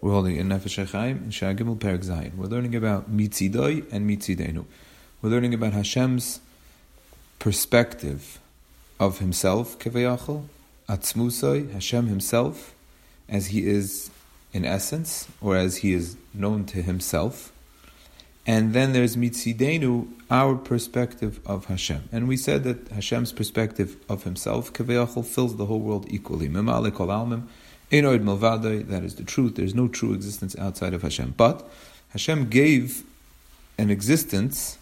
We're holding in Nefesh HaChaim in Shagimel Perek Zayin. We're learning about Mitzidoi and Mitzidenu. We're learning about Hashem's perspective of Himself, Kevayachal, Atzmusoi, Hashem Himself, as He is in essence, or as He is known to Himself. And then there's Mitzidenu, our perspective of Hashem. And we said that Hashem's perspective of Himself, Kevayachal, fills the whole world equally. Memale kol almim, Enoid Malvadai, that is the truth. There's no true existence outside of Hashem. But Hashem gave an existence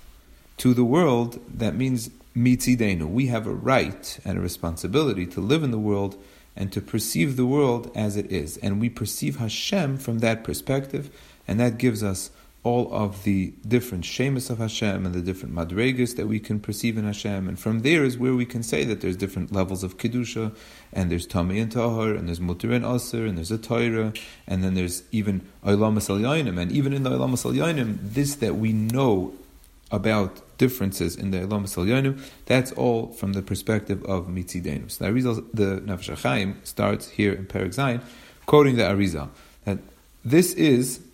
to the world that means mitzidenu. We have a right and a responsibility to live in the world and to perceive the world as it is. And we perceive Hashem from that perspective, and that gives us all of the different shemus of Hashem and the different madregas that we can perceive in Hashem. And from there is where we can say that there's different levels of kedusha, and there's tami and tahar, and there's mutar and aser, and there's a Torah, and then there's even olam al And even in the olam al this that we know about differences in the olam al that's all from the perspective of mitzidenu. So the Arizal, the Nefesh starts here in Perek Zayin, quoting the Arizal that this is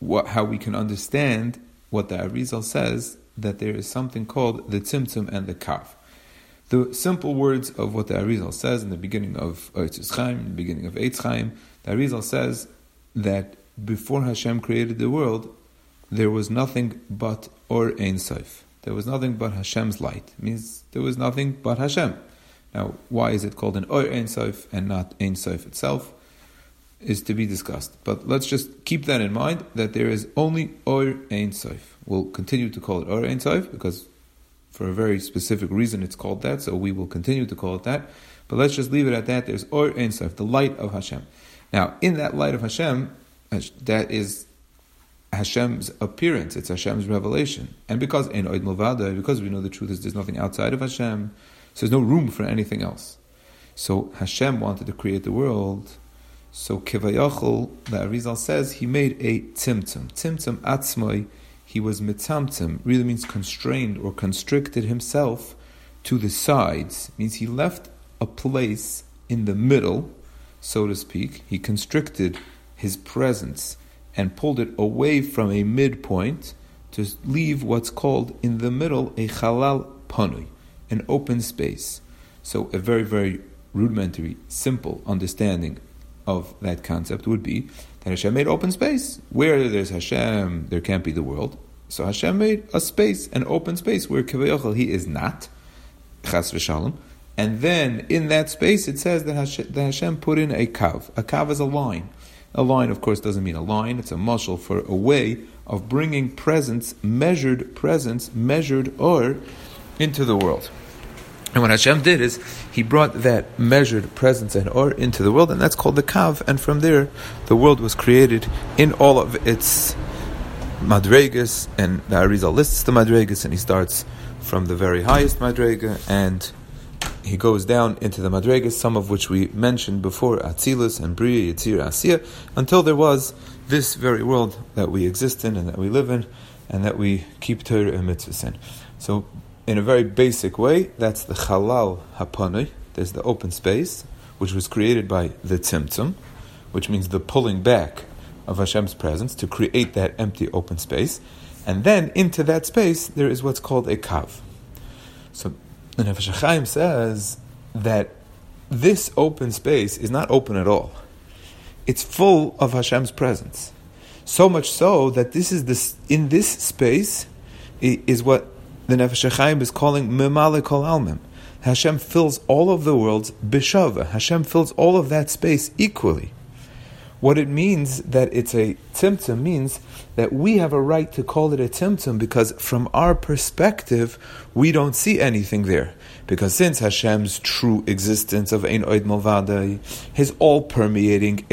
what, how we can understand what the Arizal says that there is something called the Tzimtzum and the Kav. The simple words of what the Arizal says in the beginning of Eitz Chaim, in the beginning of Eitz Chaim, the Arizal says that before Hashem created the world, there was nothing but Or Ein Sof. There was nothing but Hashem's light. It means there was nothing but Hashem. Now, why is it called an Or Ein Sof and not Ein Sof itself? Is to be discussed. But let's just keep that in mind that there is only Or Ein Sof. We'll continue to call it Or Ein Sof because for a very specific reason it's called that, so we will continue to call it that. But let's just leave it at that. There's Or Ein Sof, the light of Hashem. Now, in that light of Hashem, that is Hashem's appearance, it's Hashem's revelation. And because in Oid Mulvada, because we know the truth is there's nothing outside of Hashem, so there's no room for anything else. So Hashem wanted to create the world so Kivayachol, the Arizal says, he made a tzimtzum. Tzimtzum atzmoi, he was mitzamtzum, really means constrained or constricted himself to the sides. means he left a place in the middle, so to speak. He constricted his presence and pulled it away from a midpoint to leave what's called in the middle a halal panui, an open space. So a very, very rudimentary, simple understanding of that concept would be that Hashem made open space. Where there's Hashem, there can't be the world. So Hashem made a space, an open space, where Kavayachal, he is not, Chas v'shalom. And then in that space, it says that Hashem, that Hashem put in a kav. A kav is a line. A line, of course, doesn't mean a line. It's a mushal for a way of bringing presence, measured presence, measured or into the world. And what Hashem did is He brought that measured presence and or into the world, and that's called the Kav. And from there, the world was created in all of its madregas. And the Arizal lists the madregas, and he starts from the very highest madrega, and he goes down into the madregas, some of which we mentioned before, Atzilus and Bria, Yitzir, Asiya, until there was this very world that we exist in and that we live in, and that we keep Torah and mitzvahs in. So in a very basic way, that's the Chalal Hapanui, there's the open space, which was created by the Tzimtzum, which means the pulling back of Hashem's presence to create that empty open space. And then into that space, there is what's called a Kav. So the Nefesh HaChaim says that this open space is not open at all. It's full of Hashem's presence. So much so that this is this in this space is what the Nefesh HaChaim is calling Memale Kol Almim. Hashem fills all of the worlds bishava. Hashem fills all of that space equally. What it means that it's a tzimtzum means that we have a right to call it a tzimtzum because from our perspective, we don't see anything there. Because since Hashem's true existence of Ein Oid Malvada, his all permeating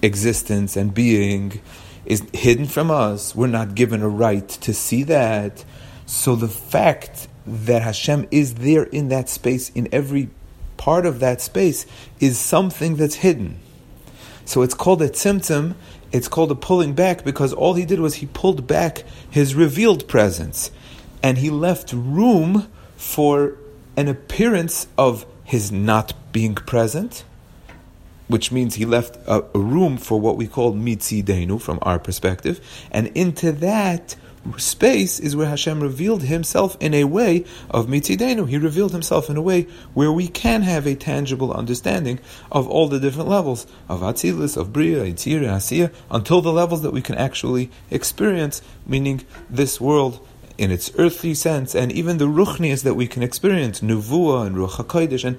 existence and being is hidden from us, we're not given a right to see that. So the fact that Hashem is there in that space, in every part of that space, is something that's hidden. So it's called a tzimtzum, it's called a pulling back because all he did was he pulled back his revealed presence and he left room for an appearance of his not being present which means he left a, a room for what we call mitzidenu from our perspective, and into that space is where Hashem revealed Himself in a way of mitzidenu. He revealed Himself in a way where we can have a tangible understanding of all the different levels of Atzilus, of Bria, Yitzir, Asiya, until the levels that we can actually experience, meaning this world in its earthly sense, and even the ruchnias that we can experience, Nuvua and Ruach HaKodesh, and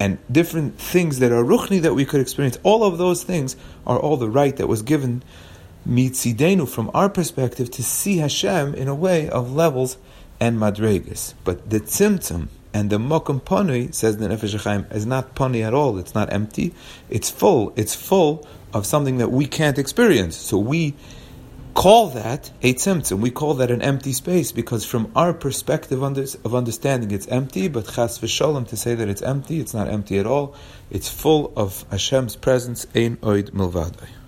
and different things that are ruchni that we could experience, all of those things are all the right that was given mitzidenu from our perspective to see Hashem in a way of levels and madregas. But the tzimtzum and the mokum ponui, says the Nefesh HaChaim, is not ponui at all. It's not empty. It's full. It's full of something that we can't experience. So we call that a tzimtzum. We call that an empty space because from our perspective of understanding, it's empty. But chas v'sholem to say that it's empty, it's not empty at all. It's full of Hashem's presence. Ein oid milvadai.